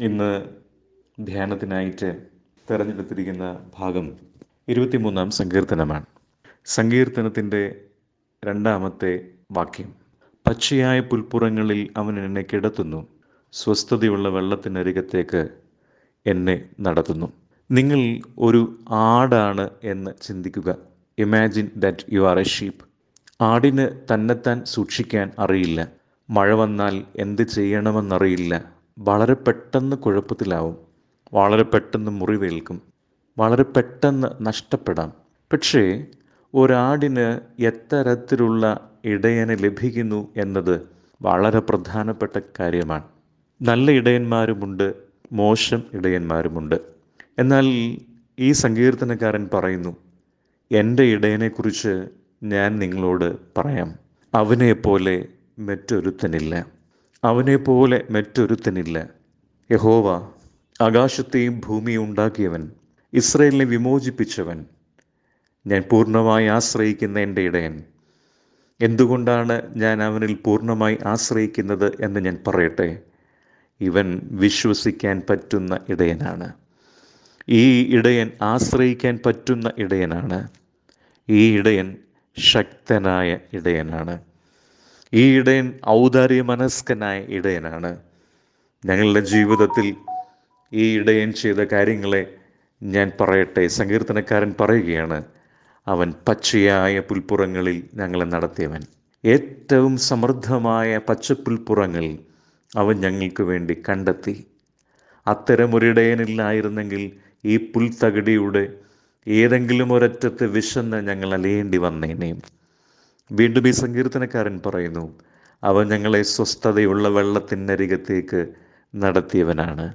ഇന്ന് ധ്യാനത്തിനായിട്ട് തിരഞ്ഞെടുത്തിരിക്കുന്ന ഭാഗം ഇരുപത്തിമൂന്നാം സങ്കീർത്തനമാണ്. സങ്കീർത്തനത്തിന്റെ രണ്ടാമത്തെ വാക്യം. പച്ചയായ പുൽപ്പുറങ്ങളിൽ അവൻ എന്നെ കിടത്തുന്നു. സ്വസ്ഥതയുള്ള വെള്ളത്തിനരികത്തേക്ക് എന്നെ നടത്തുന്നു. നിങ്ങൾ ഒരു ആടാണ് എന്ന് ചിന്തിക്കുക. Imagine that you are a sheep ആടിന് തന്നെത്താൻ സൂക്ഷിക്കാൻ അറിയില്ല. മഴ വന്നാൽ എന്ത് ചെയ്യണമെന്നറിയില്ല. വളരെ പെട്ടെന്ന് കുഴപ്പത്തിലാവും. വളരെ പെട്ടെന്ന് മുറിവേൽക്കും വളരെ പെട്ടെന്ന് നഷ്ടപ്പെടാം. പക്ഷേ ഒരാടിന് എത്തരത്തിലുള്ള ഇടയന് ലഭിക്കുന്നു എന്നത് വളരെ പ്രധാനപ്പെട്ട കാര്യമാണ്. നല്ല ഇടയന്മാരുമുണ്ട് മോശം ഇടയന്മാരുമുണ്ട്. എന്നാൽ ഈ സങ്കീർത്തനക്കാരൻ പറയുന്നു എന്റെ ഇടയനെക്കുറിച്ച് ഞാൻ നിങ്ങളോട് പറയാം. അവനെപ്പോലെ മറ്റൊരുത്തനില്ല. അവനെപ്പോലെ മറ്റൊരുത്തനില്ല. യഹോവ ആകാശത്തെയും ഭൂമിയും ഉണ്ടാക്കിയവൻ ഇസ്രയേലിനെ വിമോചിപ്പിച്ചവൻ ഞാൻ പൂർണമായി ആശ്രയിക്കുന്ന എന്റെ ഇടയൻ. എന്തുകൊണ്ടാണ് ഞാൻ അവനിൽ പൂർണമായി ആശ്രയിക്കുന്നത് എന്ന് ഞാൻ പറയട്ടെ? ഇവൻ വിശ്വസിക്കാൻ പറ്റുന്ന ഇടയനാണ്. ഈ ഇടയൻ ആശ്രയിക്കാൻ പറ്റുന്ന ഇടയനാണ്. ഈ ഇടയൻ ശക്തനായ ഇടയനാണ്. ഈ ഇടയൻ ഔദാര്യ മനസ്കനായ ഇടയനാണ് ഞങ്ങളുടെ ജീവിതത്തിൽ ഈ ഇടയൻ ചെയ്ത കാര്യങ്ങളെ ഞാൻ പറയട്ടെ. സങ്കീർത്തനക്കാരൻ പറയുകയാണ് അവൻ പച്ചയായ പുൽപ്പുറങ്ങളിൽ ഞങ്ങളെ നടത്തിയവൻ. ഏറ്റവും സമൃദ്ധമായ പച്ചപ്പുൽപ്പുറങ്ങൾ അവൻ ഞങ്ങൾക്ക് വേണ്ടി കണ്ടെത്തി. അത്തരമൊരിടയനില്ലായിരുന്നെങ്കിൽ ഈ പുൽത്തകിടിയുടെ ഏതെങ്കിലും ഒരറ്റത്ത് വിശന്ന് ഞങ്ങൾ അലയേണ്ടി വന്നേനേയും വീണ്ടും ഈ സങ്കീർത്തനക്കാരൻ പറയുന്നു അവൻ ഞങ്ങളെ സ്വസ്ഥതയുള്ള വെള്ളത്തിനരികത്തേക്ക് നടത്തിയവനാണ്.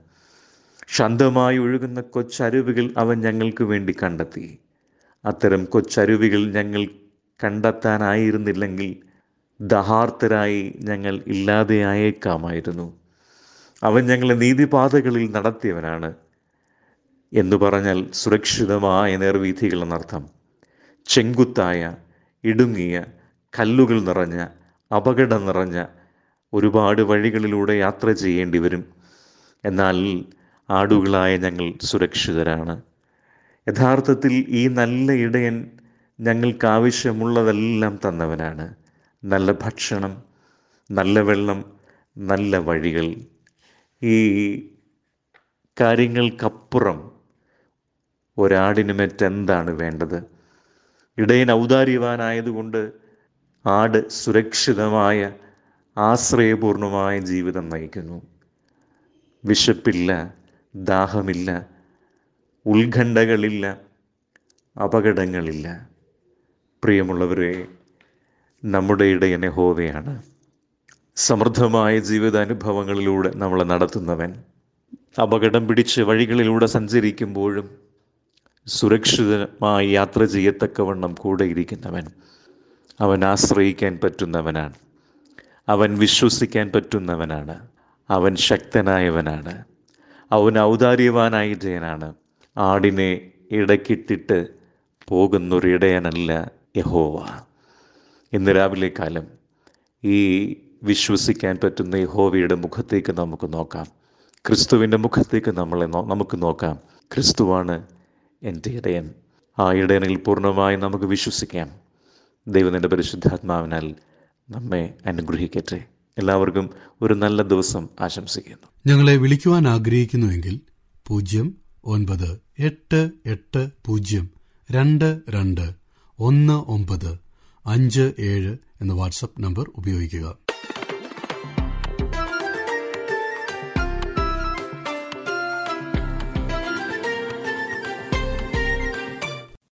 ശാന്തമായി ഒഴുകുന്ന കൊച്ചരുവികൾ അവൻ ഞങ്ങൾക്ക് വേണ്ടി കണ്ടെത്തി. അത്തരം കൊച്ചരുവികൾ ഞങ്ങൾ കണ്ടെത്താനായിരുന്നില്ലെങ്കിൽ ദഹാർത്തരായി ഞങ്ങൾ ഇല്ലാതെയായേക്കാമായിരുന്നു അവൻ ഞങ്ങളെ നീതിപാതകളിൽ നടത്തിയവനാണ് എന്ന് പറഞ്ഞാൽ സുരക്ഷിതമായ നേർവീഥികൾ എന്നർത്ഥം. ചെങ്കുത്തായ ഇടുങ്ങിയ കല്ലുകൾ നിറഞ്ഞ അപകടം നിറഞ്ഞ ഒരുപാട് വഴികളിലൂടെ യാത്ര ചെയ്യേണ്ടി വരും. എന്നാൽ ആടുകളായ ഞങ്ങൾ സുരക്ഷിതരാണ്. യഥാർത്ഥത്തിൽ ഈ നല്ല ഇടയൻ ഞങ്ങൾക്ക് ആവശ്യമുള്ളതെല്ലാം തന്നവനാണ്. നല്ല ഭക്ഷണം നല്ല വെള്ളം നല്ല വഴികൾ. ഈ കാര്യങ്ങൾക്കപ്പുറം ഒരാടിന് മറ്റെന്താണ് വേണ്ടത്? ഇടയൻ ഔദാര്യവാനായതുകൊണ്ട് ആട് സുരക്ഷിതമായ ആശ്രയപൂർണമായ ജീവിതം നയിക്കുന്നു. വിശപ്പില്ല ദാഹമില്ല ഉത്കണ്ഠകളില്ല അപകടങ്ങളില്ല. പ്രിയമുള്ളവരെ നമ്മുടെ ഇടയനെ ഹോവയാണ് സമൃദ്ധമായ ജീവിതാനുഭവങ്ങളിലൂടെ നമ്മളെ നടത്തുന്നവൻ. അപകടം പിടിച്ച് വഴികളിലൂടെ സഞ്ചരിക്കുമ്പോഴും സുരക്ഷിതമായി യാത്ര ചെയ്യത്തക്കവണ്ണം കൂടെ ഇരിക്കുന്നവൻ. അവൻ ആശ്രയിക്കാൻ പറ്റുന്നവനാണ്. അവൻ വിശ്വസിക്കാൻ പറ്റുന്നവനാണ്. അവൻ ശക്തനായവനാണ്. അവൻ ഔദാര്യവാനായ ജയനാണ്. ആടിനെ ഇടയ്ക്കിട്ടിട്ട് പോകുന്നൊരിടയനല്ല യഹോവ. ഇന്ന് രാവിലെ കാലം ഈ വിശ്വസിക്കാൻ പറ്റുന്ന യഹോവയുടെ മുഖത്തേക്ക് നമുക്ക് നോക്കാം. ക്രിസ്തുവിന്റെ മുഖത്തേക്ക് നമ്മളെ നമുക്ക് നോക്കാം. ക്രിസ്തുവാണ് എന്റെ ഇടയൻ. ആ ഇടയനിൽ പൂർണമായി നമുക്ക് വിശ്വസിക്കാം. ദൈവത്തിന്റെ പരിശുദ്ധാത്മാവിനാൽ നമ്മെ അനുഗ്രഹിക്കട്ടെ. എല്ലാവർക്കും ഒരു നല്ല ദിവസം ആശംസിക്കുന്നു. ഞങ്ങളെ വിളിക്കുവാൻ ആഗ്രഹിക്കുന്നുവെങ്കിൽ പൂജ്യം ഒൻപത് എട്ട് എട്ട് പൂജ്യം രണ്ട് രണ്ട് ഒന്ന് ഒമ്പത് അഞ്ച് ഏഴ് എന്ന വാട്സപ്പ് നമ്പർ ഉപയോഗിക്കുക.